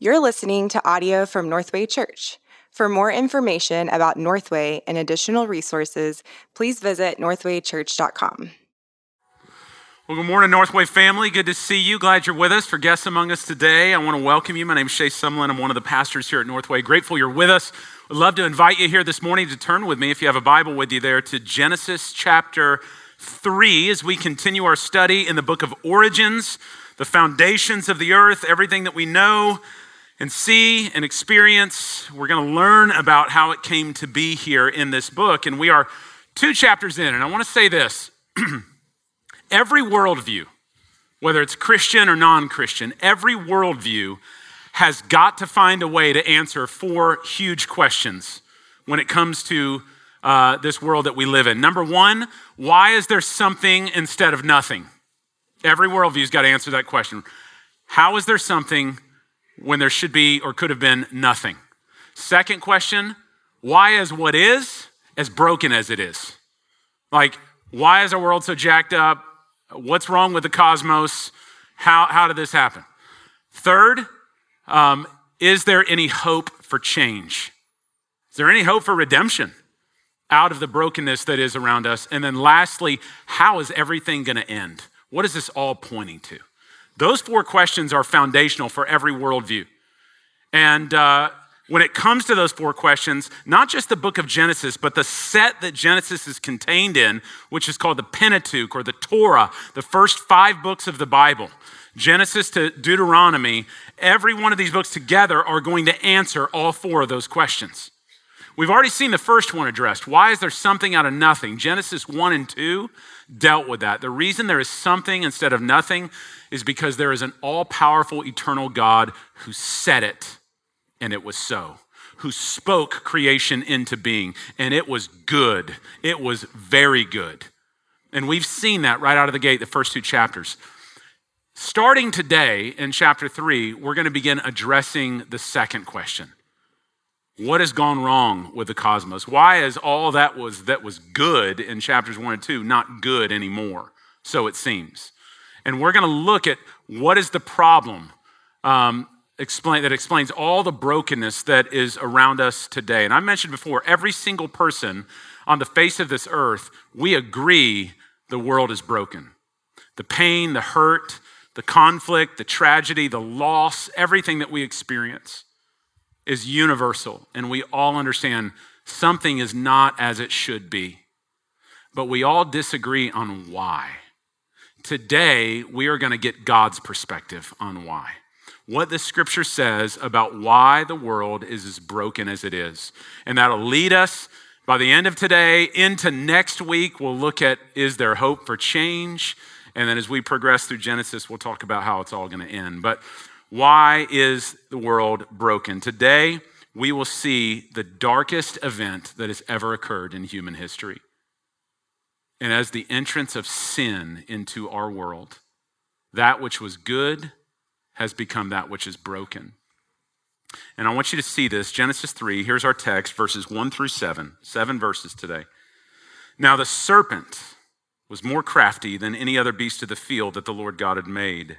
You're listening to audio from Northway Church. For more information about Northway and additional resources, please visit northwaychurch.com. Well, good morning, Northway family. Good to see you. Glad you're with us. For guests among us today, I want to welcome you. My name is Shay Sumlin. I'm one of the pastors here at Northway. Grateful you're with us. Would love to invite you here this morning to turn with me, if you have a Bible with you there, to Genesis chapter 3 as we continue our study in the book of Origins, the foundations of the earth, everything that we know and see and experience. We're going to learn about how it came to be here in this book. And we are two chapters in. And I want to say this every worldview, whether it's Christian or non Christian, every worldview has got to find a way to answer four huge questions when it comes to uh, this world that we live in. Number one, why is there something instead of nothing? Every worldview's got to answer that question. How is there something when there should be or could have been nothing? Second question why is what is as broken as it is? Like, why is our world so jacked up? What's wrong with the cosmos? How, how did this happen? Third, um, is there any hope for change? Is there any hope for redemption out of the brokenness that is around us? And then lastly, how is everything going to end? What is this all pointing to? Those four questions are foundational for every worldview. And uh, when it comes to those four questions, not just the book of Genesis, but the set that Genesis is contained in, which is called the Pentateuch or the Torah, the first five books of the Bible, Genesis to Deuteronomy, every one of these books together are going to answer all four of those questions. We've already seen the first one addressed. Why is there something out of nothing? Genesis 1 and 2 dealt with that. The reason there is something instead of nothing is because there is an all powerful, eternal God who said it, and it was so, who spoke creation into being, and it was good. It was very good. And we've seen that right out of the gate, the first two chapters. Starting today in chapter three, we're going to begin addressing the second question. What has gone wrong with the cosmos? Why is all that was that was good in chapters one and two not good anymore? So it seems. And we're going to look at what is the problem um, explain, that explains all the brokenness that is around us today. And I mentioned before, every single person on the face of this earth, we agree the world is broken. The pain, the hurt, the conflict, the tragedy, the loss, everything that we experience is universal. And we all understand something is not as it should be. But we all disagree on why. Today, we are going to get God's perspective on why. What the scripture says about why the world is as broken as it is. And that'll lead us by the end of today into next week. We'll look at is there hope for change? And then as we progress through Genesis, we'll talk about how it's all going to end. But why is the world broken? Today, we will see the darkest event that has ever occurred in human history and as the entrance of sin into our world, that which was good has become that which is broken. And I want you to see this Genesis 3, here's our text, verses 1 through 7, seven verses today. Now the serpent was more crafty than any other beast of the field that the Lord God had made.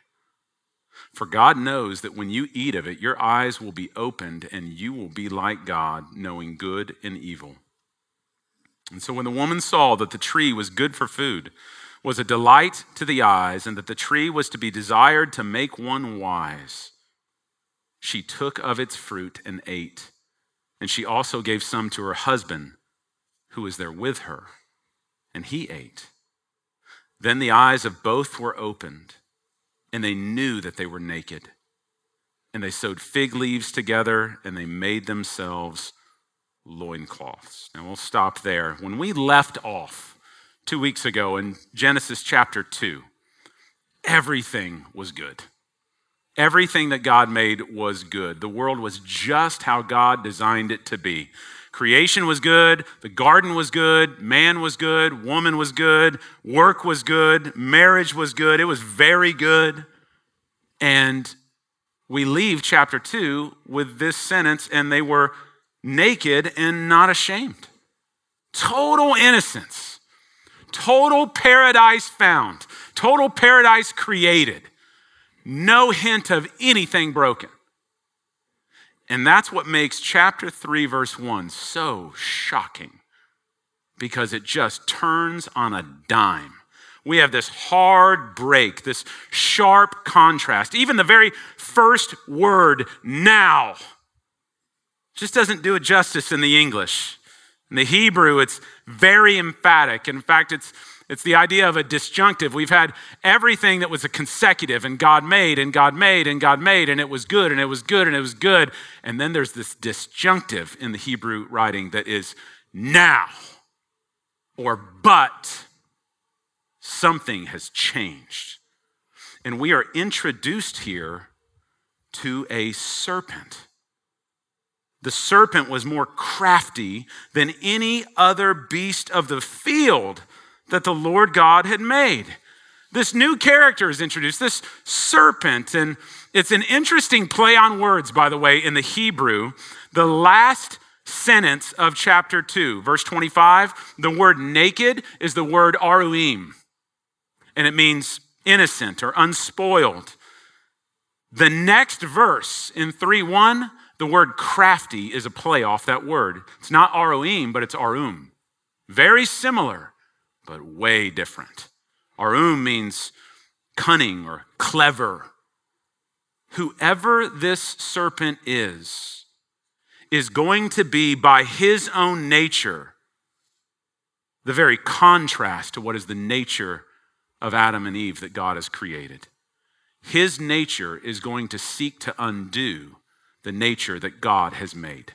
For God knows that when you eat of it, your eyes will be opened, and you will be like God, knowing good and evil. And so when the woman saw that the tree was good for food, was a delight to the eyes, and that the tree was to be desired to make one wise, she took of its fruit and ate. And she also gave some to her husband, who was there with her, and he ate. Then the eyes of both were opened, and they knew that they were naked. And they sewed fig leaves together, and they made themselves loincloths. Now we'll stop there. When we left off two weeks ago in Genesis chapter 2, everything was good. Everything that God made was good. The world was just how God designed it to be. Creation was good, the garden was good, man was good, woman was good, work was good, marriage was good. It was very good. And we leave chapter 2 with this sentence and they were naked and not ashamed. Total innocence, total paradise found, total paradise created. No hint of anything broken. And that's what makes chapter 3, verse 1 so shocking because it just turns on a dime. We have this hard break, this sharp contrast. Even the very first word, now, just doesn't do it justice in the English. In the Hebrew, it's very emphatic. In fact, it's it's the idea of a disjunctive. We've had everything that was a consecutive, and God made, and God made, and God made, and it was good, and it was good, and it was good. And then there's this disjunctive in the Hebrew writing that is now or but something has changed. And we are introduced here to a serpent. The serpent was more crafty than any other beast of the field that the Lord God had made. This new character is introduced, this serpent. And it's an interesting play on words, by the way, in the Hebrew. The last sentence of chapter 2, verse 25, the word naked is the word aruim, and it means innocent or unspoiled. The next verse in 3 1, the word crafty is a play off that word. It's not aruim, but it's arum. Very similar but way different. Arum means cunning or clever. Whoever this serpent is, is going to be by his own nature the very contrast to what is the nature of Adam and Eve that God has created. His nature is going to seek to undo the nature that God has made.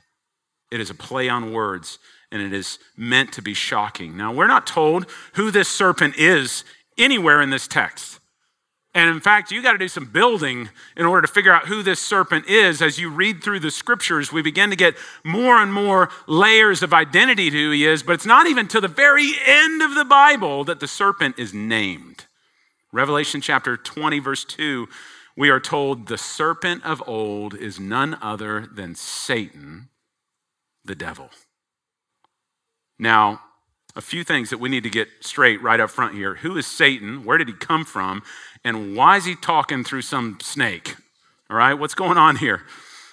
It is a play on words and it is meant to be shocking. Now, we're not told who this serpent is anywhere in this text. And in fact, you got to do some building in order to figure out who this serpent is. As you read through the scriptures, we begin to get more and more layers of identity to who he is, but it's not even to the very end of the Bible that the serpent is named. Revelation chapter 20, verse 2, we are told the serpent of old is none other than Satan, the devil. Now, a few things that we need to get straight right up front here. Who is Satan? Where did he come from? And why is he talking through some snake? All right, what's going on here?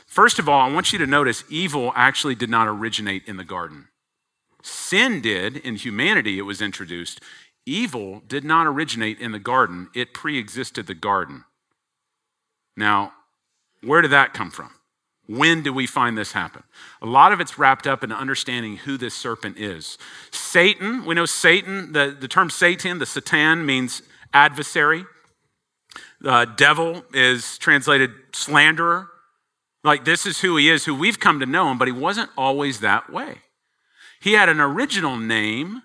First of all, I want you to notice evil actually did not originate in the garden. Sin did in humanity, it was introduced. Evil did not originate in the garden, it pre existed the garden. Now, where did that come from? When do we find this happen? A lot of it's wrapped up in understanding who this serpent is. Satan, we know Satan, the, the term Satan, the Satan means adversary. The devil is translated slanderer. Like this is who he is, who we've come to know him, but he wasn't always that way. He had an original name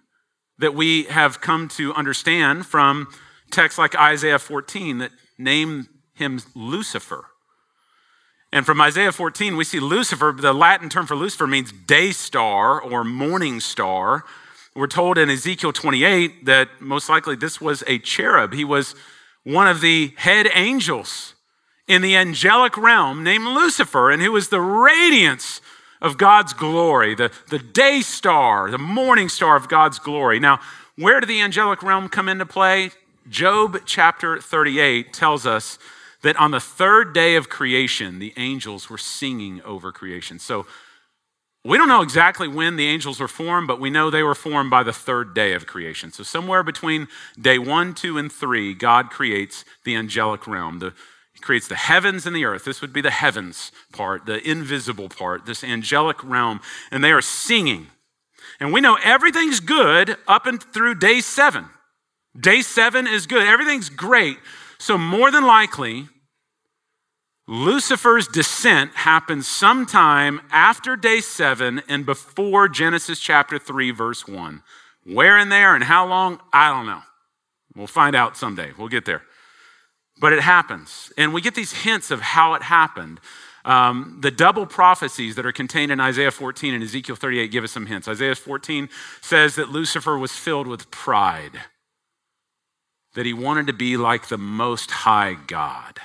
that we have come to understand from texts like Isaiah 14 that name him Lucifer. And from Isaiah 14, we see Lucifer, the Latin term for Lucifer means day star or morning star. We're told in Ezekiel 28 that most likely this was a cherub. He was one of the head angels in the angelic realm named Lucifer, and who was the radiance of God's glory, the, the day star, the morning star of God's glory. Now, where did the angelic realm come into play? Job chapter 38 tells us that on the third day of creation, the angels were singing over creation. So we don't know exactly when the angels were formed, but we know they were formed by the third day of creation. So somewhere between day one, two, and three, God creates the angelic realm. The, he creates the heavens and the earth. This would be the heavens part, the invisible part, this angelic realm. And they are singing. And we know everything's good up and through day seven. Day seven is good. Everything's great so, more than likely, Lucifer's descent happened sometime after day seven and before Genesis chapter 3, verse 1. Where in there and how long, I don't know. We'll find out someday. We'll get there. but it happens. And we get these hints of how it happened. Um, the double prophecies that are contained in Isaiah 14 and Ezekiel 38 give us some hints. Isaiah 14 says that Lucifer was filled with pride, that he wanted to be like the Most High God.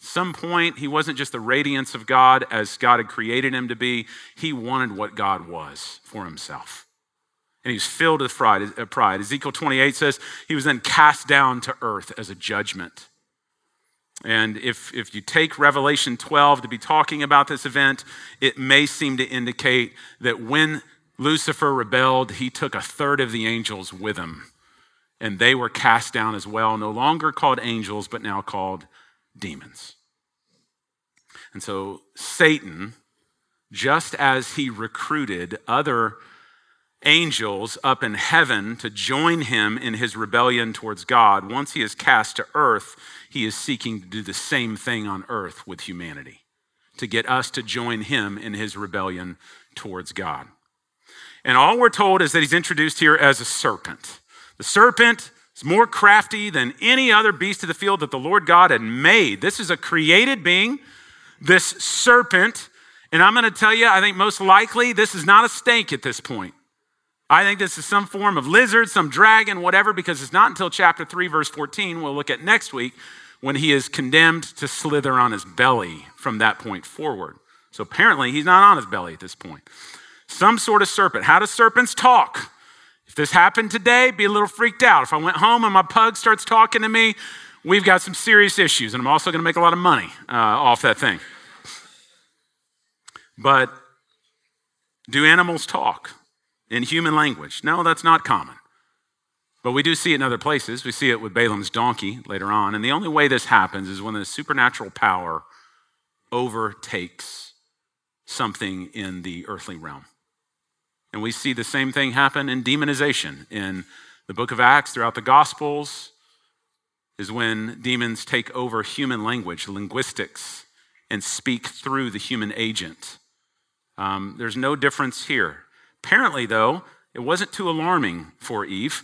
Some point, he wasn't just the radiance of God as God had created him to be, he wanted what God was for himself. And he was filled with uh, pride. Ezekiel 28 says he was then cast down to earth as a judgment. And if, if you take Revelation 12 to be talking about this event, it may seem to indicate that when Lucifer rebelled, he took a third of the angels with him. And they were cast down as well, no longer called angels, but now called demons. And so Satan, just as he recruited other angels up in heaven to join him in his rebellion towards God, once he is cast to earth, he is seeking to do the same thing on earth with humanity, to get us to join him in his rebellion towards God. And all we're told is that he's introduced here as a serpent. The serpent is more crafty than any other beast of the field that the Lord God had made. This is a created being, this serpent. And I'm going to tell you, I think most likely this is not a snake at this point. I think this is some form of lizard, some dragon, whatever, because it's not until chapter 3, verse 14, we'll look at next week, when he is condemned to slither on his belly from that point forward. So apparently, he's not on his belly at this point. Some sort of serpent. How do serpents talk? If this happened today, be a little freaked out. If I went home and my pug starts talking to me, we've got some serious issues, and I'm also going to make a lot of money uh, off that thing. But do animals talk? in human language. No, that's not common. But we do see it in other places. We see it with Balaam's donkey later on. And the only way this happens is when the supernatural power overtakes something in the earthly realm. And we see the same thing happen in demonization. In the book of Acts, throughout the Gospels, is when demons take over human language, linguistics, and speak through the human agent. Um, there's no difference here. Apparently, though, it wasn't too alarming for Eve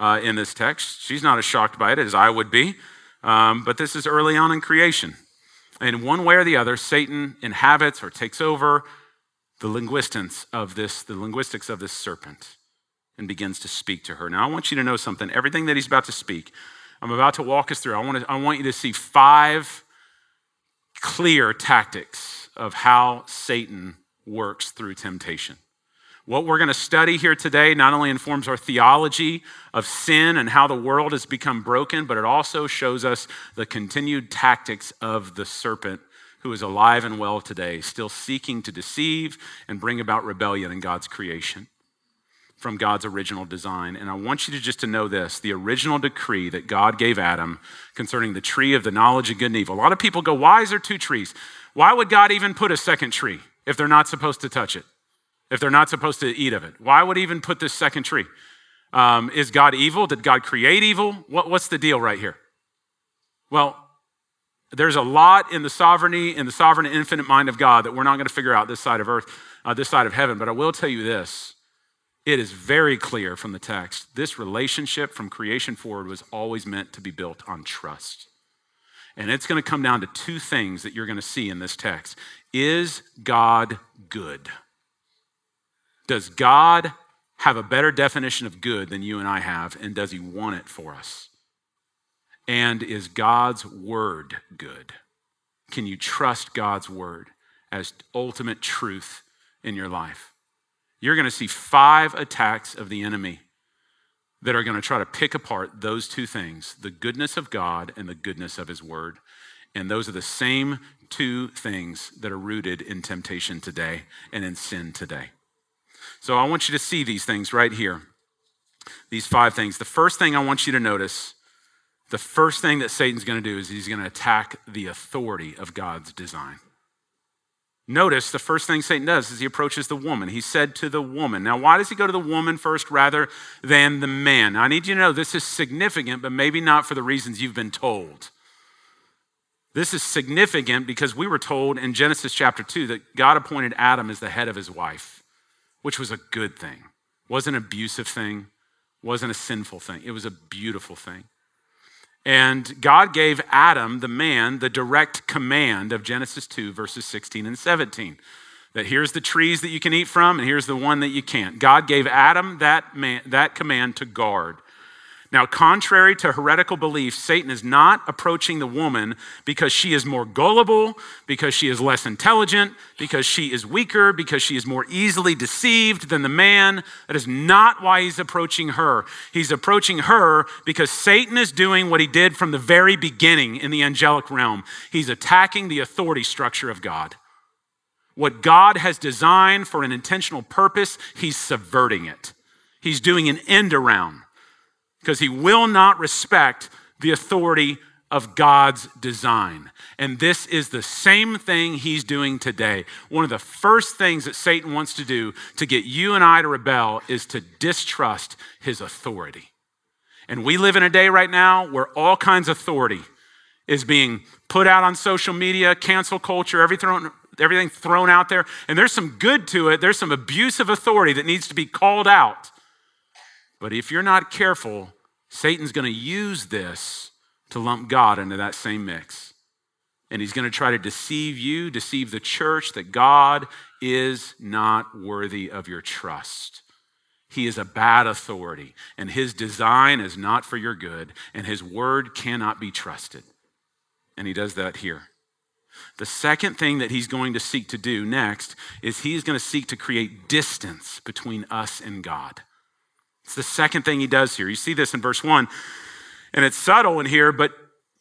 uh, in this text. She's not as shocked by it as I would be, um, but this is early on in creation. And one way or the other, Satan inhabits or takes over the linguistics of this, the linguistics of this serpent, and begins to speak to her. Now, I want you to know something. Everything that he's about to speak, I'm about to walk us through. I want, to, I want you to see five clear tactics of how Satan works through temptation. What we're going to study here today not only informs our theology of sin and how the world has become broken, but it also shows us the continued tactics of the serpent who is alive and well today, still seeking to deceive and bring about rebellion in God's creation from God's original design. And I want you to just to know this, the original decree that God gave Adam concerning the tree of the knowledge of good and evil. A lot of people go, why is there two trees? Why would God even put a second tree if they're not supposed to touch it? if they're not supposed to eat of it? Why would he even put this second tree? Um, is God evil? Did God create evil? What, what's the deal right here? Well, there's a lot in the sovereignty in the sovereign infinite mind of God that we're not going to figure out this side of earth, uh, this side of heaven. But I will tell you this it is very clear from the text this relationship from creation forward was always meant to be built on trust. And it's going to come down to two things that you're going to see in this text. Is God good? Does God have a better definition of good than you and I have? And does he want it for us? And is God's word good? Can you trust God's word as ultimate truth in your life? You're going to see five attacks of the enemy that are going to try to pick apart those two things the goodness of God and the goodness of his word. And those are the same two things that are rooted in temptation today and in sin today. So I want you to see these things right here. These five things. The first thing I want you to notice, the first thing that Satan's going to do is he's going to attack the authority of God's design. Notice the first thing Satan does is he approaches the woman. He said to the woman. Now, why does he go to the woman first rather than the man? Now, I need you to know this is significant, but maybe not for the reasons you've been told. This is significant because we were told in Genesis chapter 2 that God appointed Adam as the head of his wife which was a good thing. Wasn't an abusive thing, wasn't a sinful thing. It was a beautiful thing. And God gave Adam, the man, the direct command of Genesis 2, verses 16 and 17. That here's the trees that you can eat from, and here's the one that you can't. God gave Adam that, man, that command to guard. Now, contrary to heretical belief, Satan is not approaching the woman because she is more gullible, because she is less intelligent, because she is weaker, because she is more easily deceived than the man. That is not why he's approaching her. He's approaching her because Satan is doing what he did from the very beginning in the angelic realm. He's attacking the authority structure of God. What God has designed for an intentional purpose, he's subverting it. He's doing an end around because he will not respect the authority of God's design. And this is the same thing he's doing today. One of the first things that Satan wants to do to get you and I to rebel is to distrust his authority. And we live in a day right now where all kinds of authority is being put out on social media, cancel culture, everything, everything thrown out there. And there's some good to it. There's some abuse of authority that needs to be called out. But if you're not careful, Satan's going to use this to lump God into that same mix. And he's going to try to deceive you, deceive the church that God is not worthy of your trust. He is a bad authority, and his design is not for your good, and his word cannot be trusted. And he does that here. The second thing that he's going to seek to do next is he's going to seek to create distance between us and God. It's the second thing he does here. You see this in verse 1, and it's subtle in here, but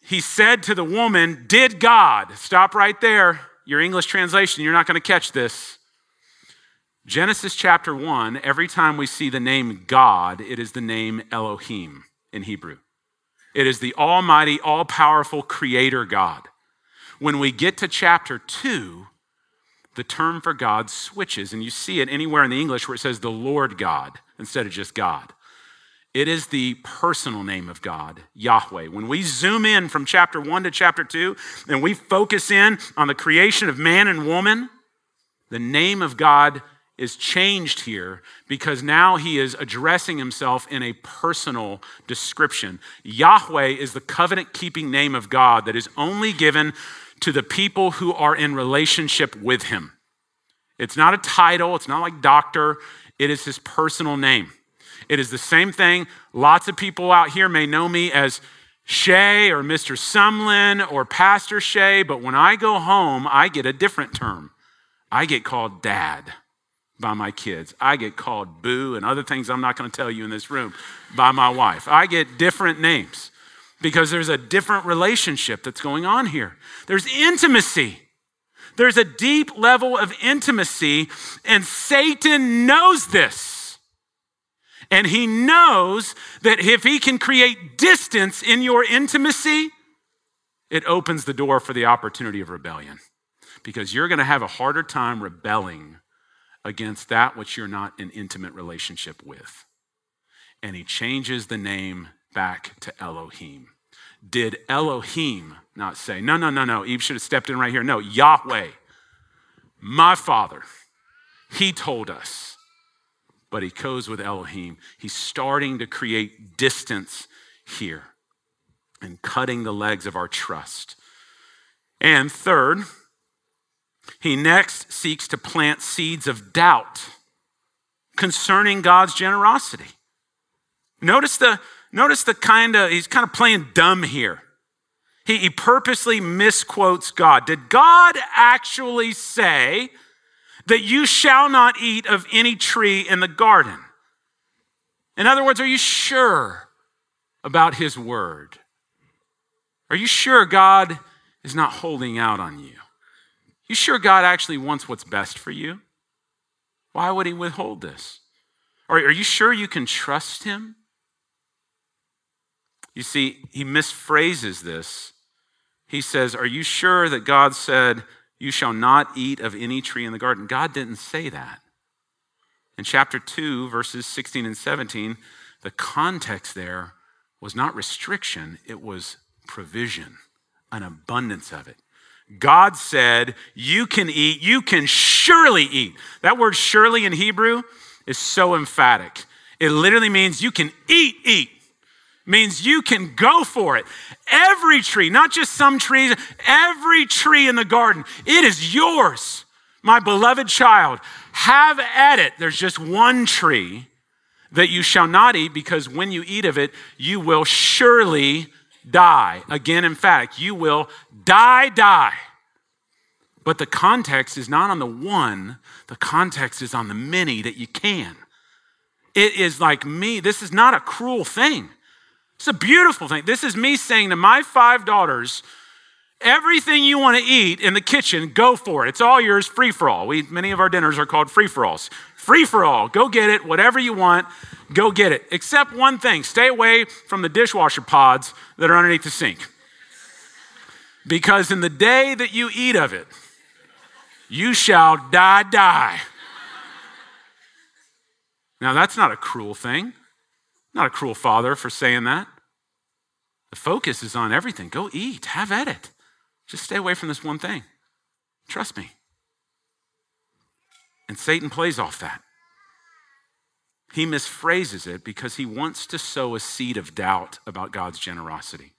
he said to the woman, Did God? Stop right there. Your English translation, you're not going to catch this. Genesis chapter 1, every time we see the name God, it is the name Elohim in Hebrew. It is the almighty, all powerful creator God. When we get to chapter 2, the term for God switches, and you see it anywhere in the English where it says the Lord God instead of just God. It is the personal name of God, Yahweh. When we zoom in from chapter 1 to chapter 2 and we focus in on the creation of man and woman, the name of God is changed here because now he is addressing himself in a personal description. Yahweh is the covenant keeping name of God that is only given to the people who are in relationship with him. It's not a title, it's not like doctor, it is his personal name. It is the same thing. Lots of people out here may know me as Shay or Mr. Sumlin or Pastor Shay, but when I go home, I get a different term. I get called dad by my kids. I get called boo and other things I'm not going to tell you in this room by my wife. I get different names because there's a different relationship that's going on here. There's intimacy. There's a deep level of intimacy, and Satan knows this. And he knows that if he can create distance in your intimacy, it opens the door for the opportunity of rebellion. Because you're going to have a harder time rebelling against that which you're not in intimate relationship with. And he changes the name back to Elohim. Did Elohim not say, no, no, no, no, Eve should have stepped in right here? No, Yahweh, my father, he told us. But he goes with Elohim. He's starting to create distance here and cutting the legs of our trust. And third, he next seeks to plant seeds of doubt concerning God's generosity. Notice the, notice the kind of, he's kind of playing dumb here. He, he purposely misquotes God. Did God actually say that you shall not eat of any tree in the garden? In other words, are you sure about his word? Are you sure God is not holding out on you? You sure God actually wants what's best for you? Why would he withhold this? Or are you sure you can trust him? You see, he misphrases this. He says, Are you sure that God said, You shall not eat of any tree in the garden? God didn't say that. In chapter 2, verses 16 and 17, the context there was not restriction, it was provision, an abundance of it. God said, You can eat, you can surely eat. That word surely in Hebrew is so emphatic. It literally means you can eat, eat. Means you can go for it. Every tree, not just some trees, every tree in the garden, it is yours, my beloved child. Have at it. There's just one tree that you shall not eat because when you eat of it, you will surely die. Again, emphatic, you will die, die. But the context is not on the one, the context is on the many that you can. It is like me, this is not a cruel thing. It's a beautiful thing. This is me saying to my five daughters, everything you want to eat in the kitchen, go for it. It's all yours, free for all. We, many of our dinners are called free for alls. Free for all. Go get it. Whatever you want, go get it. Except one thing stay away from the dishwasher pods that are underneath the sink. Because in the day that you eat of it, you shall die, die. Now, that's not a cruel thing. Not a cruel father for saying that. The focus is on everything. Go eat, have at it. Just stay away from this one thing. Trust me. And Satan plays off that. He misphrases it because he wants to sow a seed of doubt about God's generosity.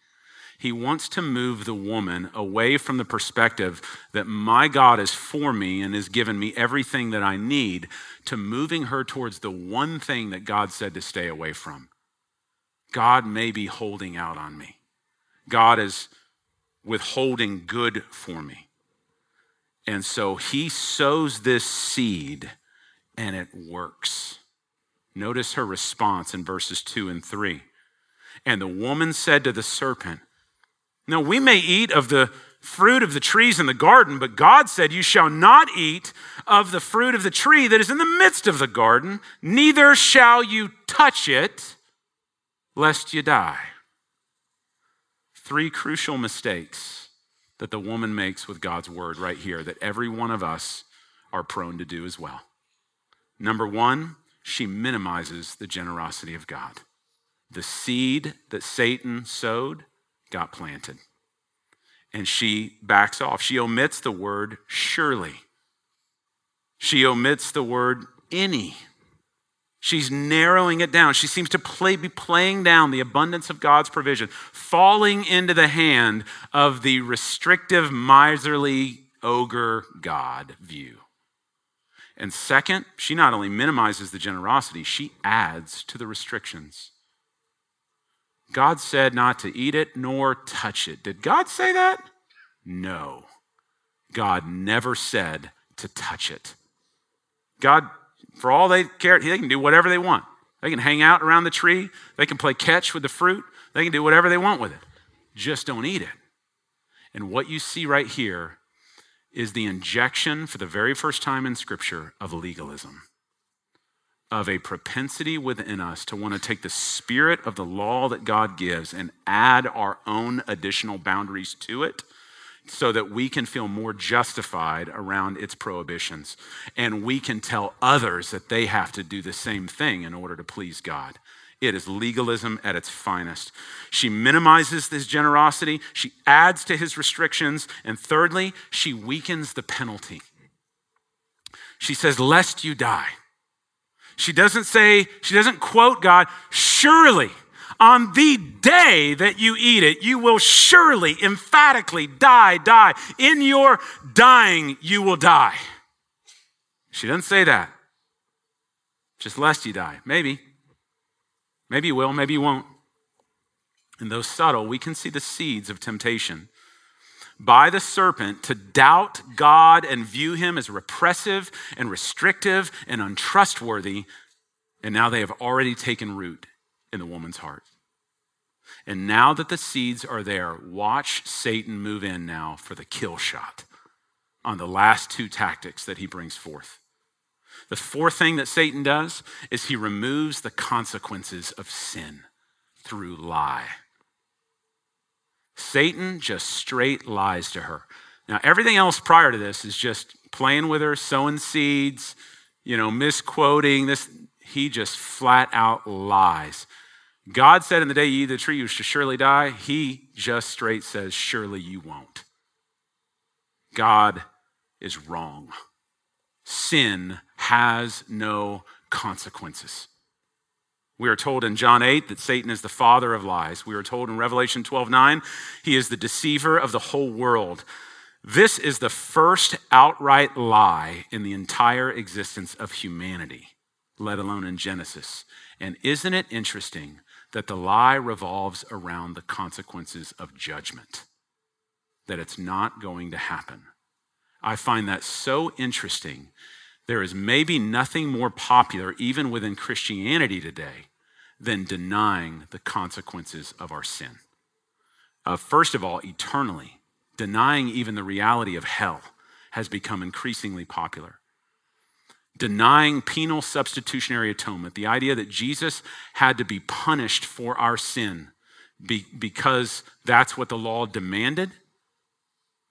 He wants to move the woman away from the perspective that my God is for me and has given me everything that I need to moving her towards the one thing that God said to stay away from. God may be holding out on me. God is withholding good for me. And so he sows this seed and it works. Notice her response in verses 2 and 3. And the woman said to the serpent, now, we may eat of the fruit of the trees in the garden, but God said, You shall not eat of the fruit of the tree that is in the midst of the garden, neither shall you touch it, lest you die. Three crucial mistakes that the woman makes with God's word right here that every one of us are prone to do as well. Number one, she minimizes the generosity of God. The seed that Satan sowed got planted. And she backs off. She omits the word surely. She omits the word any. She's narrowing it down. She seems to play, be playing down the abundance of God's provision, falling into the hand of the restrictive, miserly, ogre God view. And second, she not only minimizes the generosity, she adds to the restrictions. God said not to eat it nor touch it. Did God say that? No. God never said to touch it. God, for all they care, they can do whatever they want. They can hang out around the tree, they can play catch with the fruit, they can do whatever they want with it. Just don't eat it. And what you see right here is the injection for the very first time in Scripture of legalism of a propensity within us to want to take the spirit of the law that God gives and add our own additional boundaries to it so that we can feel more justified around its prohibitions. And we can tell others that they have to do the same thing in order to please God. It is legalism at its finest. She minimizes his generosity, she adds to his restrictions, and thirdly, she weakens the penalty. She says, Lest you die. She doesn't say, she doesn't quote God, surely on the day that you eat it, you will surely, emphatically die, die. In your dying, you will die. She doesn't say that. Just lest you die. Maybe. Maybe you will, maybe you won't. And though subtle, we can see the seeds of temptation by the serpent to doubt God and view him as repressive and restrictive and untrustworthy. And now they have already taken root in the woman's heart. And now that the seeds are there, watch Satan move in now for the kill shot on the last two tactics that he brings forth. The fourth thing that Satan does is he removes the consequences of sin through lie. Satan just straight lies to her. Now, everything else prior to this is just playing with her, sowing seeds, you know, misquoting this. He just flat out lies. God said in the day you eat the tree, you shall surely die. He just straight says, surely you won't. God is wrong. Sin has no consequences. We are told in John 8 that Satan is the father of lies. We are told in Revelation 12 9, he is the deceiver of the whole world. This is the first outright lie in the entire existence of humanity, let alone in Genesis. And isn't it interesting that the lie revolves around the consequences of judgment? That it's not going to happen. I find that so interesting. There is maybe nothing more popular, even within Christianity today, than denying the consequences of our sin. Uh, first of all, eternally, denying even the reality of hell has become increasingly popular. Denying penal substitutionary atonement, the idea that Jesus had to be punished for our sin be, because that's what the law demanded,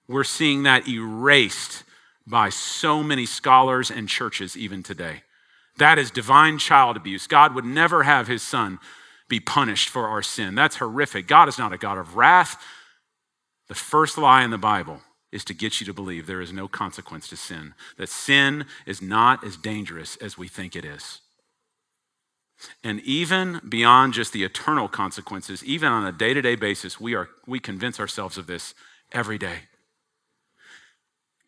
we're seeing that erased by so many scholars and churches even today. That is divine child abuse. God would never have his son be punished for our sin. That's horrific. God is not a God of wrath. The first lie in the Bible is to get you to believe there is no consequence to sin, that sin is not as dangerous as we think it is. And even beyond just the eternal consequences, even on a day to day basis, we, are, we convince ourselves of this every day.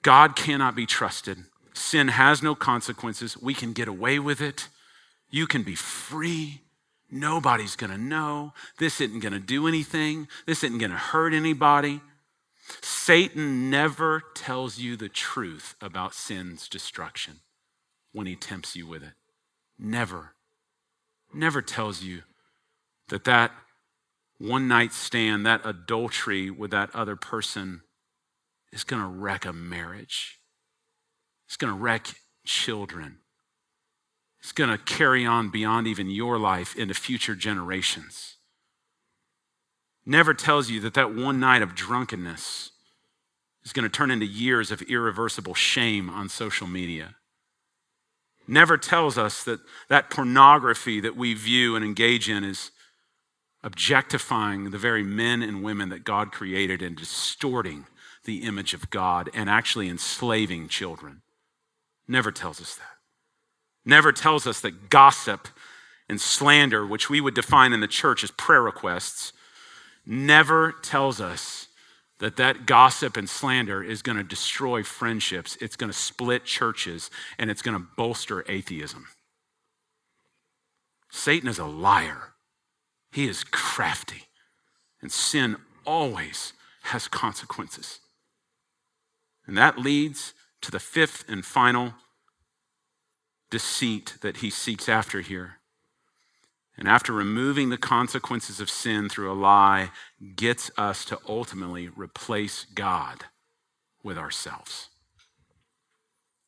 God cannot be trusted. Sin has no consequences. We can get away with it. You can be free. Nobody's going to know. This isn't going to do anything. This isn't going to hurt anybody. Satan never tells you the truth about sin's destruction when he tempts you with it. Never. Never tells you that that one night stand, that adultery with that other person is going to wreck a marriage. It's going to wreck children. It's going to carry on beyond even your life into future generations. Never tells you that that one night of drunkenness is going to turn into years of irreversible shame on social media. Never tells us that that pornography that we view and engage in is objectifying the very men and women that God created and distorting the image of God and actually enslaving children. Never tells us that. Never tells us that gossip and slander, which we would define in the church as prayer requests, never tells us that that gossip and slander is going to destroy friendships, it's going to split churches, and it's going to bolster atheism. Satan is a liar. He is crafty. And sin always has consequences. And that leads to the fifth and final deceit that he seeks after here. And after removing the consequences of sin through a lie, gets us to ultimately replace God with ourselves.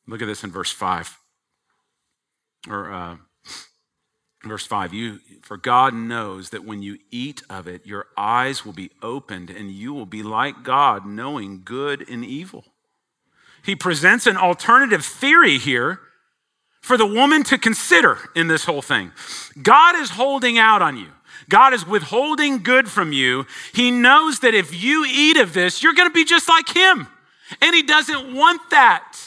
Look at this in verse 5. Or uh, verse 5 you for god knows that when you eat of it your eyes will be opened and you will be like god knowing good and evil he presents an alternative theory here for the woman to consider in this whole thing. God is holding out on you. God is withholding good from you. He knows that if you eat of this, you're going to be just like Him. And He doesn't want that.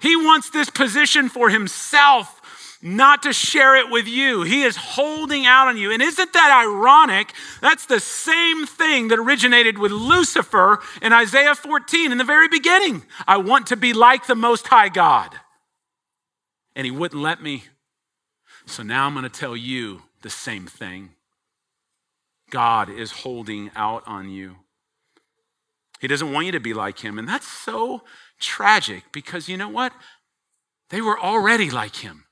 He wants this position for Himself not to share it with you. He is holding out on you. And isn't that ironic? That's the same thing that originated with Lucifer in Isaiah 14 in the very beginning. I want to be like the Most High God. And he wouldn't let me. So now I'm going to tell you the same thing. God is holding out on you. He doesn't want you to be like him. And that's so tragic because you know what? They were already like him.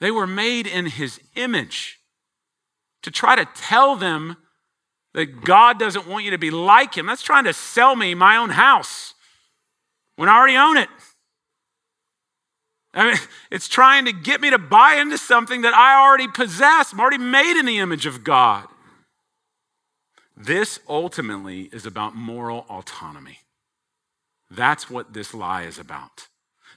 They were made in his image. To try to tell them that God doesn't want you to be like him, that's trying to sell me my own house when I already own it. I mean, it's trying to get me to buy into something that I already possess. I'm already made in the image of God. This ultimately is about moral autonomy. That's what this lie is about.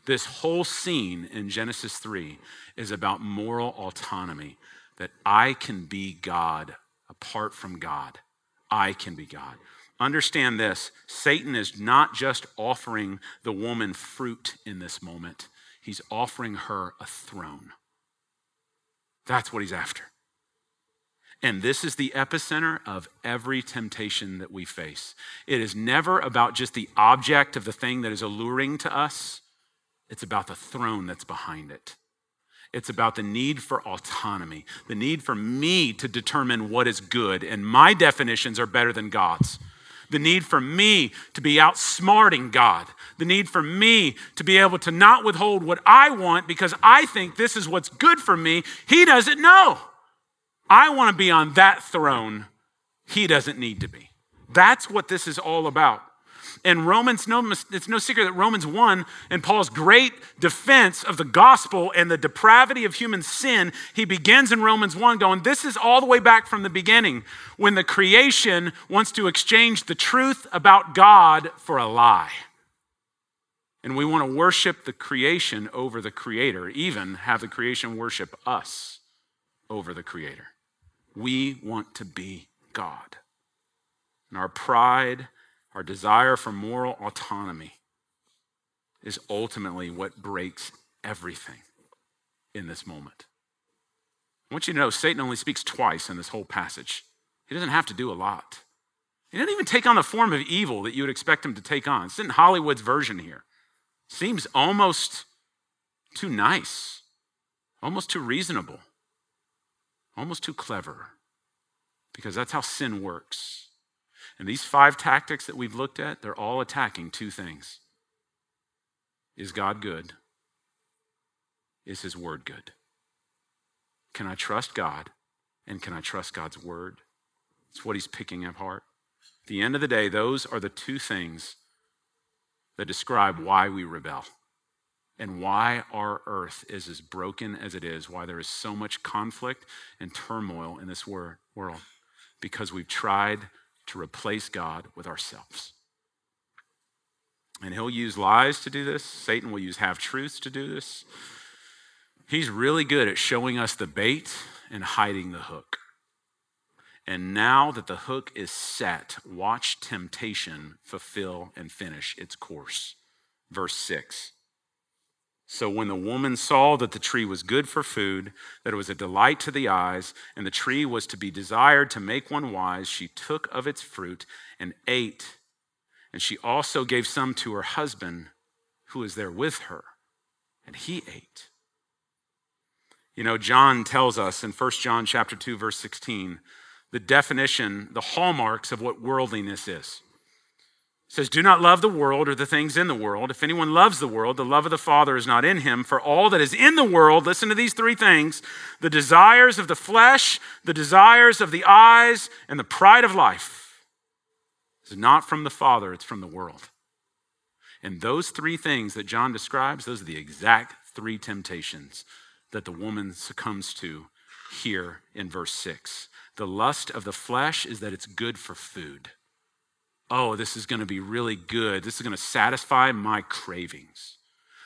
This whole scene in Genesis 3 is about moral autonomy that I can be God apart from God. I can be God. Understand this Satan is not just offering the woman fruit in this moment, he's offering her a throne. That's what he's after. And this is the epicenter of every temptation that we face. It is never about just the object of the thing that is alluring to us, it's about the throne that's behind it. It's about the need for autonomy, the need for me to determine what is good, and my definitions are better than God's. The need for me to be outsmarting God, the need for me to be able to not withhold what I want because I think this is what's good for me. He doesn't know. I want to be on that throne. He doesn't need to be. That's what this is all about. And Romans, no, it's no secret that Romans 1 and Paul's great defense of the gospel and the depravity of human sin, he begins in Romans 1 going, This is all the way back from the beginning when the creation wants to exchange the truth about God for a lie. And we want to worship the creation over the creator, even have the creation worship us over the creator. We want to be God. And our pride, our desire for moral autonomy is ultimately what breaks everything in this moment. I want you to know Satan only speaks twice in this whole passage. He doesn't have to do a lot. He doesn't even take on the form of evil that you would expect him to take on. It's in Hollywood's version here. Seems almost too nice, almost too reasonable almost too clever, because that's how sin works. And these five tactics that we've looked at, they're all attacking two things Is God good? Is His Word good? Can I trust God? And can I trust God's Word? It's what He's picking apart. At the end of the day, those are the two things that describe why we rebel and why our earth is as broken as it is, why there is so much conflict and turmoil in this wor- world, because we've tried to replace God with ourselves. And he'll use lies to do this. Satan will use half truths to do this. He's really good at showing us the bait and hiding the hook. And now that the hook is set, watch temptation fulfill and finish its course. Verse 6. So when the woman saw that the tree was good for food, that it was a delight to the eyes, and the tree was to be desired to make one wise, she took of its fruit and ate. And she also gave some to her husband who was there with her, and he ate. You know, John tells us in 1 John chapter 2 verse 16 the definition, the hallmarks of what worldliness is says, Do not love the world or the things in the world. If anyone loves the world, the love of the Father is not in him. For all that is in the world, listen to these three things the desires of the flesh, the desires of the eyes, and the pride of life is not from the Father, it's from the world. And those three things that John describes, those are the exact three temptations that the woman succumbs to here in verse 6. The lust of the flesh is that it's good for food oh, this is going to be really good. This is going to satisfy my cravings.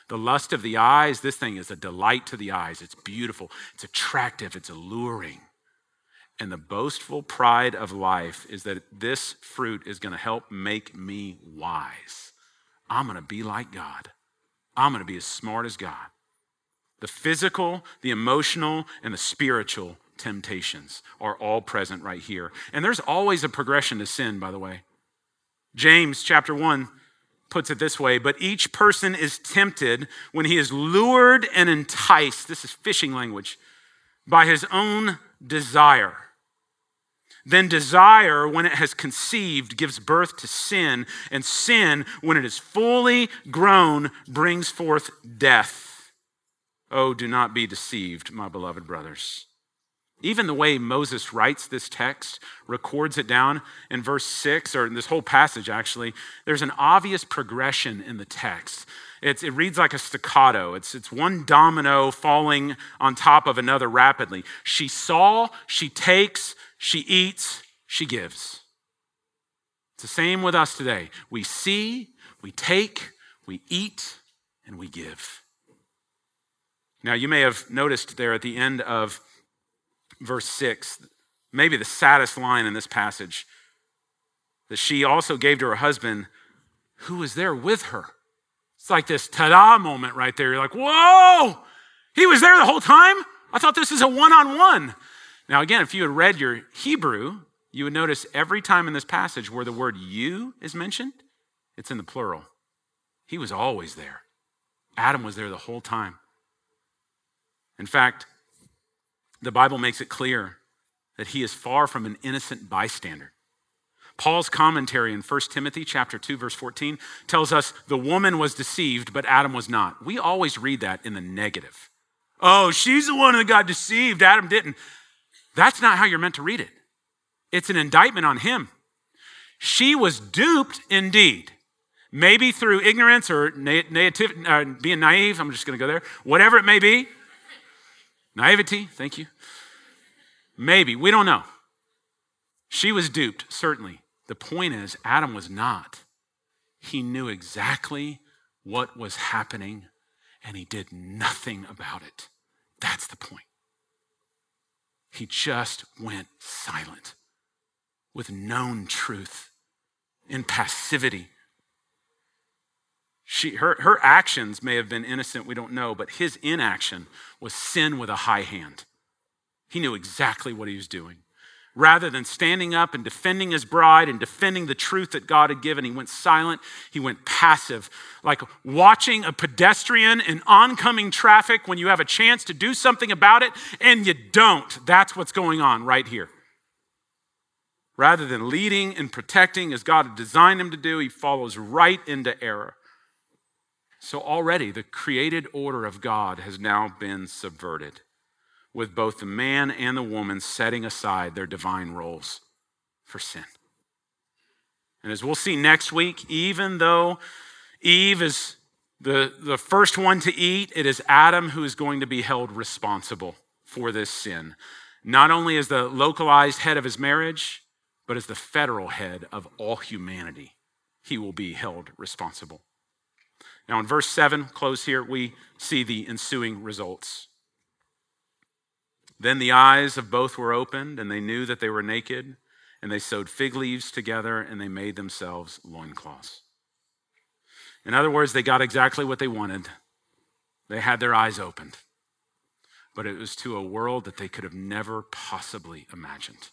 The lust of the eyes, this thing is a delight to the eyes. It's beautiful, it's attractive, it's alluring. And the boastful pride of life is that this fruit is going to help make me wise. I'm going to be like God. I'm going to be as smart as God. The physical, the emotional, and the spiritual temptations are all present right here. And there's always a progression to sin, by the way. James chapter 1 puts it this way But each person is tempted when he is lured and enticed, this is fishing language, by his own desire. Then desire, when it has conceived, gives birth to sin, and sin, when it is fully grown, brings forth death. Oh, do not be deceived, my beloved brothers. Even the way Moses writes this text, records it down in verse 6, or in this whole passage actually, there's an obvious progression in the text. It's, it reads like a staccato. It's, it's one domino falling on top of another rapidly. She saw, she takes, she eats, she gives. It's the same with us today. We see, we take, we eat, and we give. Now, you may have noticed there at the end of verse 6, maybe the saddest line in this passage, that she also gave to her husband who was there with her. It's like this ta da moment right there. You're like, whoa, he was there the whole time? I thought this is a one on one. Now, again, if you had read your Hebrew, you would notice every time in this passage where the word you is mentioned, it's in the plural. He was always there. Adam was there the whole time. In fact, the Bible makes it clear that he is far from an innocent bystander. Paul's commentary in 1 Timothy chapter 2 verse 14 tells us the woman was deceived but Adam was not. We always read that in the negative. Oh, she's the one that got deceived, Adam didn't. That's not how you're meant to read it. It's an indictment on him. She was duped indeed. Maybe through ignorance or native, uh, being naive, I'm just going to go there. Whatever it may be. Naivety, thank you. Maybe, we don't know. She was duped, certainly. The point is, Adam was not. He knew exactly what was happening and he did nothing about it. That's the point. He just went silent with known truth in passivity. She, her, her actions may have been innocent, we don't know, but his inaction was sin with a high hand. He knew exactly what he was doing rather than standing up and defending his bride and defending the truth that God had given, he went silent. He went passive, like watching a pedestrian in oncoming traffic when you have a chance to do something about it and you don't. That's what's going on right here. Rather than leading and protecting as God had designed him to do, he follows right into error. So already the created order of God has now been subverted with both the man and the woman setting aside their divine roles for sin. And as we'll see next week, even though Eve is the, the first one to eat, it is Adam who is going to be held responsible for this sin. Not only as the localized head of his marriage, but as the federal head of all humanity, he will be held responsible. Now, in verse 7, close here, we see the ensuing results. Then the eyes of both were opened, and they knew that they were naked, and they sewed fig leaves together, and they made themselves loincloths. In other words, they got exactly what they wanted. They had their eyes opened, but it was to a world that they could have never possibly imagined.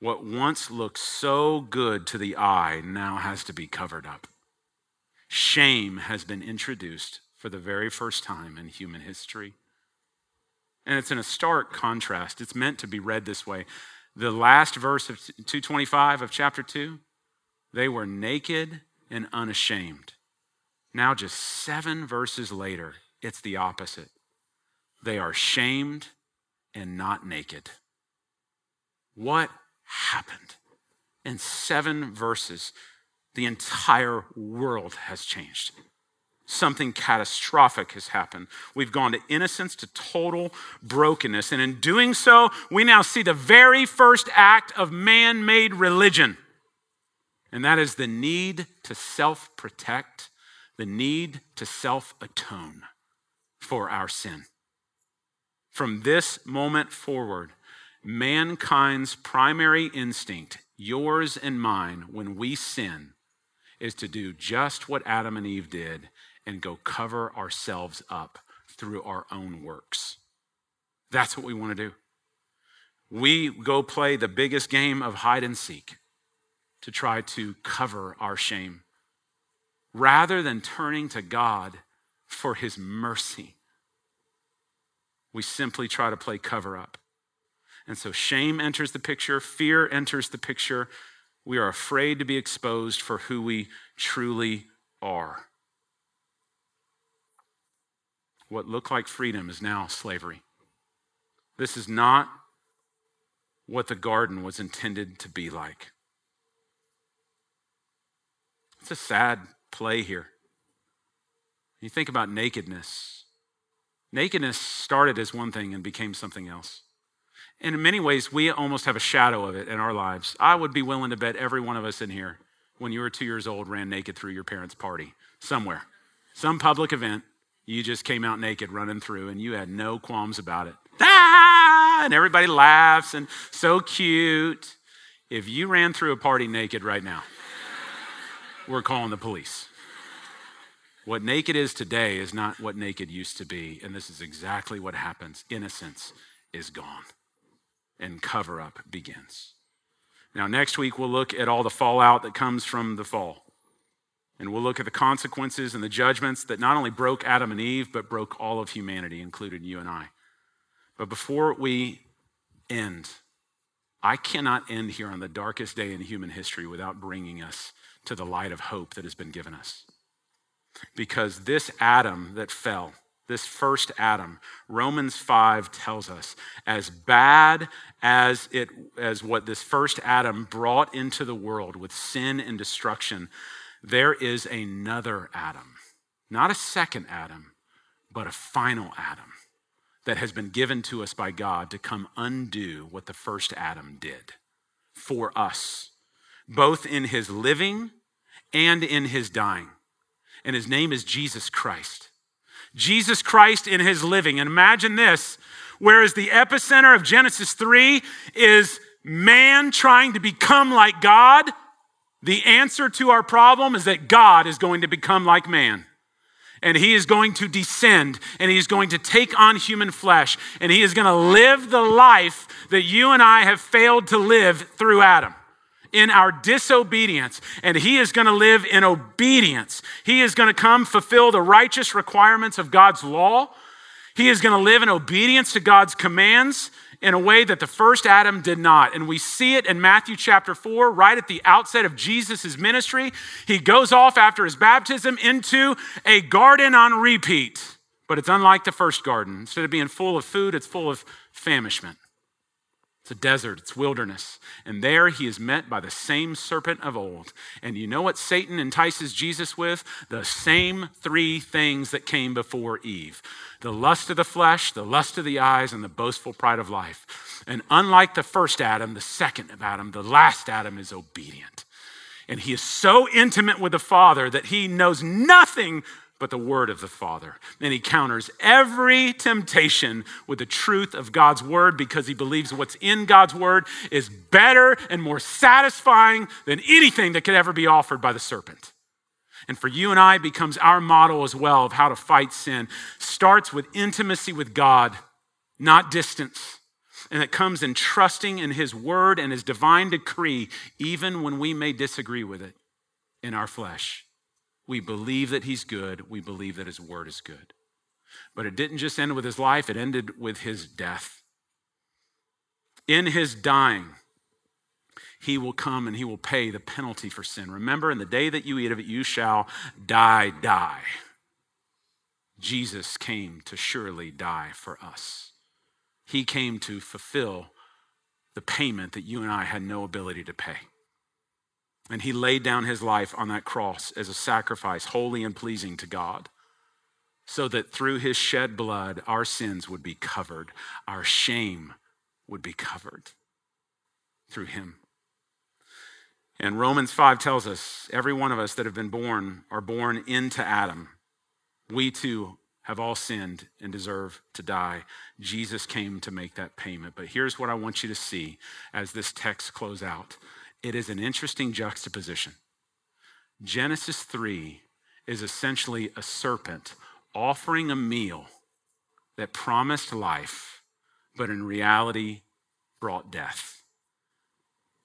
What once looked so good to the eye now has to be covered up. Shame has been introduced for the very first time in human history. And it's in a stark contrast. It's meant to be read this way. The last verse of 225 of chapter 2, they were naked and unashamed. Now, just seven verses later, it's the opposite. They are shamed and not naked. What happened? In seven verses, the entire world has changed something catastrophic has happened. We've gone to innocence to total brokenness. And in doing so, we now see the very first act of man made religion. And that is the need to self protect, the need to self atone for our sin. From this moment forward, mankind's primary instinct, yours and mine, when we sin, is to do just what Adam and Eve did and go cover ourselves up through our own works. That's what we want to do. We go play the biggest game of hide and seek to try to cover our shame rather than turning to God for his mercy. We simply try to play cover up. And so shame enters the picture, fear enters the picture. We are afraid to be exposed for who we truly are. What looked like freedom is now slavery. This is not what the garden was intended to be like. It's a sad play here. You think about nakedness. Nakedness started as one thing and became something else. And in many ways, we almost have a shadow of it in our lives. I would be willing to bet every one of us in here, when you were two years old, ran naked through your parents' party somewhere, some public event. You just came out naked running through and you had no qualms about it. Ah! And everybody laughs and so cute. If you ran through a party naked right now, we're calling the police. What naked is today is not what naked used to be. And this is exactly what happens. Innocence is gone. And cover up begins. Now, next week, we'll look at all the fallout that comes from the fall. And we'll look at the consequences and the judgments that not only broke Adam and Eve, but broke all of humanity, including you and I. But before we end, I cannot end here on the darkest day in human history without bringing us to the light of hope that has been given us. Because this Adam that fell, this first Adam, Romans 5 tells us, as bad as it as what this first Adam brought into the world with sin and destruction, there is another Adam. Not a second Adam, but a final Adam that has been given to us by God to come undo what the first Adam did for us, both in his living and in his dying. And his name is Jesus Christ. Jesus Christ in his living. And imagine this whereas the epicenter of Genesis 3 is man trying to become like God, the answer to our problem is that God is going to become like man. And he is going to descend and he is going to take on human flesh and he is going to live the life that you and I have failed to live through Adam in our disobedience, and he is going to live in obedience. He is going to come fulfill the righteous requirements of God's law. He is going to live in obedience to God's commands in a way that the first Adam did not. And we see it in Matthew chapter 4, right at the outset of Jesus' ministry. He goes off after his baptism into a garden on repeat. But it's unlike the first garden. Instead of being full of food, it's full of famishment. It's a desert, it's wilderness. And there he is met by the same serpent of old. And you know what Satan entices Jesus with? The same three things that came before Eve the lust of the flesh, the lust of the eyes, and the boastful pride of life. And unlike the first Adam, the second of Adam, the last Adam is obedient. And he is so intimate with the Father that he knows nothing but the word of the Father. And he counters every temptation with the truth of God's word because he believes what's in God's word is better and more satisfying than anything that could ever be offered by the serpent. And for you and I becomes our model as well of how to fight sin. Starts with intimacy with God, not distance. And it comes in trusting in his word and his divine decree, even when we may disagree with it in our flesh. We believe that he's good. We believe that his word is good. But it didn't just end with his life, it ended with his death. In his dying, he will come and he will pay the penalty for sin. Remember, in the day that you eat of it, you shall die, die. Jesus came to surely die for us. He came to fulfill the payment that you and I had no ability to pay. And he laid down his life on that cross as a sacrifice, holy and pleasing to God, so that through his shed blood, our sins would be covered, our shame would be covered through him. And Romans 5 tells us every one of us that have been born are born into Adam. We too have all sinned and deserve to die. Jesus came to make that payment. But here's what I want you to see as this text close out it is an interesting juxtaposition. Genesis 3 is essentially a serpent offering a meal that promised life, but in reality brought death.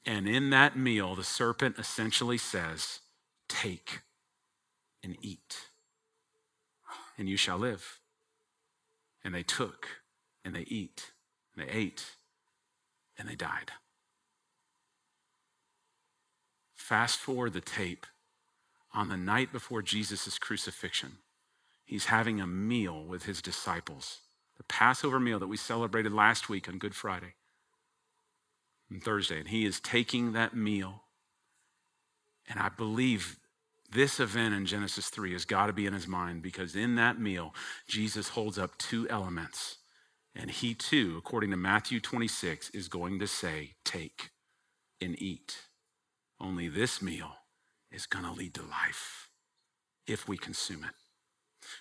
And in that meal, the serpent essentially says, Take and eat, and you shall live. And they took, and they eat, and they ate, and they died. Fast forward the tape on the night before Jesus' crucifixion. He's having a meal with his disciples, the Passover meal that we celebrated last week on Good Friday and Thursday. And he is taking that meal. And I believe this event in Genesis 3 has got to be in his mind because in that meal, Jesus holds up two elements. And he too, according to Matthew 26, is going to say, Take and eat. Only this meal is going to lead to life if we consume it.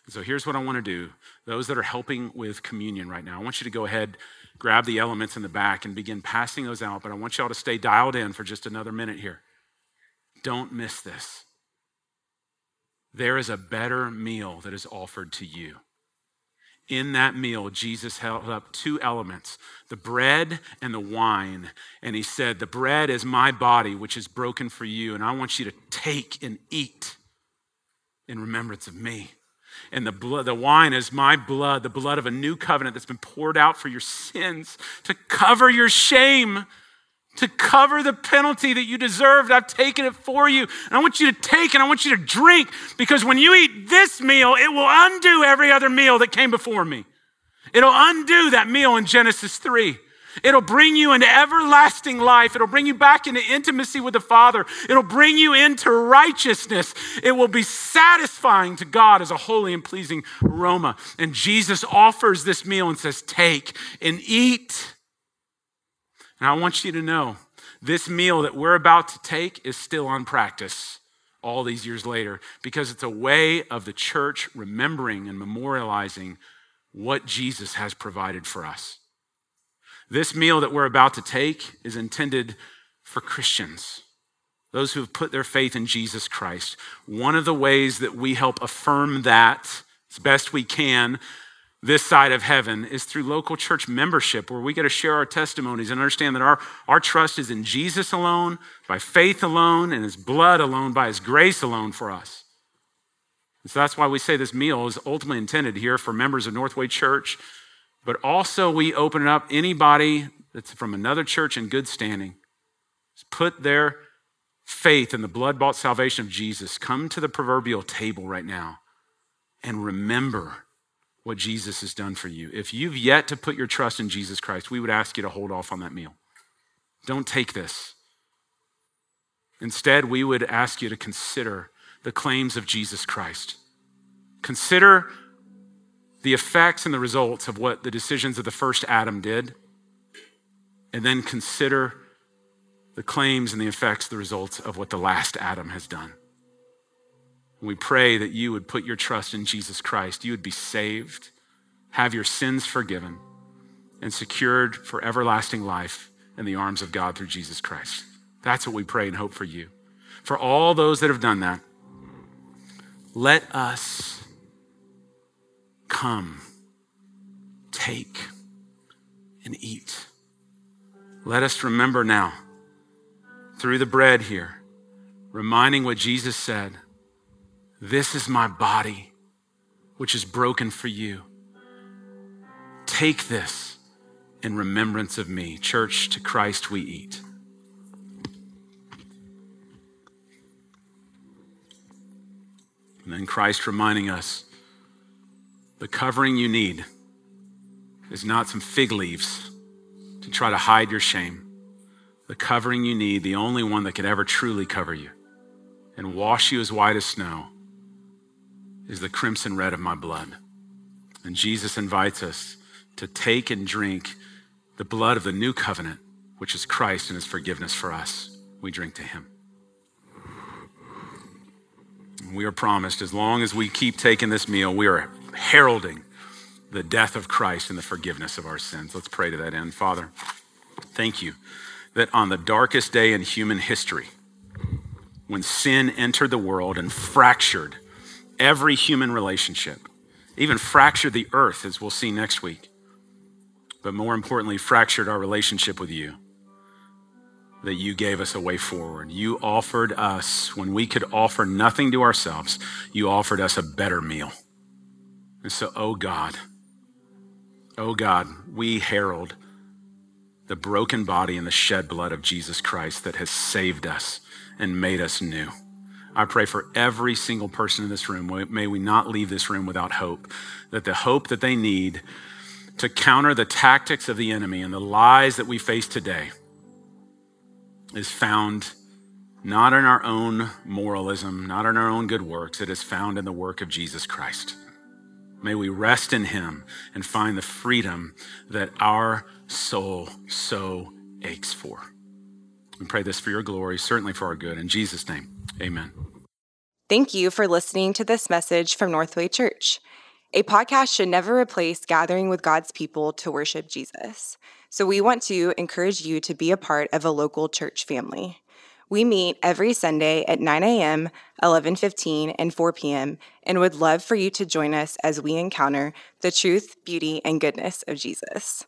And so here's what I want to do. Those that are helping with communion right now, I want you to go ahead, grab the elements in the back, and begin passing those out. But I want y'all to stay dialed in for just another minute here. Don't miss this. There is a better meal that is offered to you. In that meal, Jesus held up two elements the bread and the wine. And he said, The bread is my body, which is broken for you. And I want you to take and eat in remembrance of me. And the, blood, the wine is my blood, the blood of a new covenant that's been poured out for your sins to cover your shame to cover the penalty that you deserved. I've taken it for you. And I want you to take and I want you to drink because when you eat this meal, it will undo every other meal that came before me. It'll undo that meal in Genesis 3. It'll bring you into everlasting life. It'll bring you back into intimacy with the Father. It'll bring you into righteousness. It will be satisfying to God as a holy and pleasing aroma. And Jesus offers this meal and says, Take and eat. And I want you to know this meal that we're about to take is still on practice all these years later because it's a way of the church remembering and memorializing what Jesus has provided for us. This meal that we're about to take is intended for Christians, those who have put their faith in Jesus Christ. One of the ways that we help affirm that as best we can this side of heaven is through local church membership, where we get to share our testimonies and understand that our, our trust is in Jesus alone, by faith alone, and his blood alone, by his grace alone for us. And so that's why we say this meal is ultimately intended here for members of Northway Church, but also we open it up anybody that's from another church in good standing. Put their faith in the blood bought salvation of Jesus. Come to the proverbial table right now and remember what Jesus has done for you. If you've yet to put your trust in Jesus Christ, we would ask you to hold off on that meal. Don't take this. Instead, we would ask you to consider the claims of Jesus Christ. Consider the effects and the results of what the decisions of the first Adam did, and then consider the claims and the effects, the results of what the last Adam has done. We pray that you would put your trust in Jesus Christ. You would be saved, have your sins forgiven, and secured for everlasting life in the arms of God through Jesus Christ. That's what we pray and hope for you. For all those that have done that, let us come, take, and eat. Let us remember now, through the bread here, reminding what Jesus said this is my body, which is broken for you. Take this in remembrance of me. Church, to Christ we eat. And then Christ reminding us the covering you need is not some fig leaves to try to hide your shame. The covering you need, the only one that could ever truly cover you and wash you as white as snow, is the crimson red of my blood. And Jesus invites us to take and drink the blood of the new covenant, which is Christ and his forgiveness for us. We drink to him. We are promised, as long as we keep taking this meal, we are heralding the death of Christ and the forgiveness of our sins. Let's pray to that end. Father, thank you that on the darkest day in human history, when sin entered the world and fractured every human relationship, even fractured the earth, as we'll see next week. But more importantly, fractured our relationship with you. That you gave us a way forward. You offered us, when we could offer nothing to ourselves, you offered us a better meal. And so, oh God, oh God, we herald the broken body and the shed blood of Jesus Christ that has saved us and made us new. I pray for every single person in this room. May we not leave this room without hope, that the hope that they need to counter the tactics of the enemy and the lies that we face today is found not in our own moralism, not in our own good works. It is found in the work of Jesus Christ. May we rest in him and find the freedom that our soul so aches for. We pray this for your glory, certainly for our good. In Jesus' name. Amen. Thank you for listening to this message from Northway Church. A podcast should never replace gathering with God's people to worship Jesus. So we want to encourage you to be a part of a local church family. We meet every Sunday at 9 a.m., 11:15, and 4 p.m. and would love for you to join us as we encounter the truth, beauty, and goodness of Jesus.